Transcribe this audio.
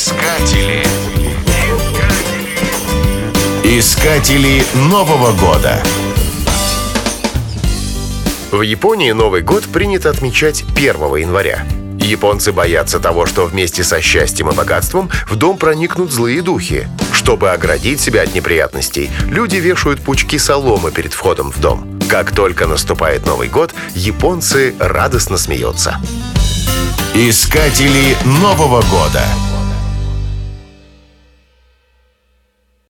Искатели. Искатели Нового года. В Японии Новый год принято отмечать 1 января. Японцы боятся того, что вместе со счастьем и богатством в дом проникнут злые духи. Чтобы оградить себя от неприятностей, люди вешают пучки соломы перед входом в дом. Как только наступает Новый год, японцы радостно смеются. Искатели Нового года.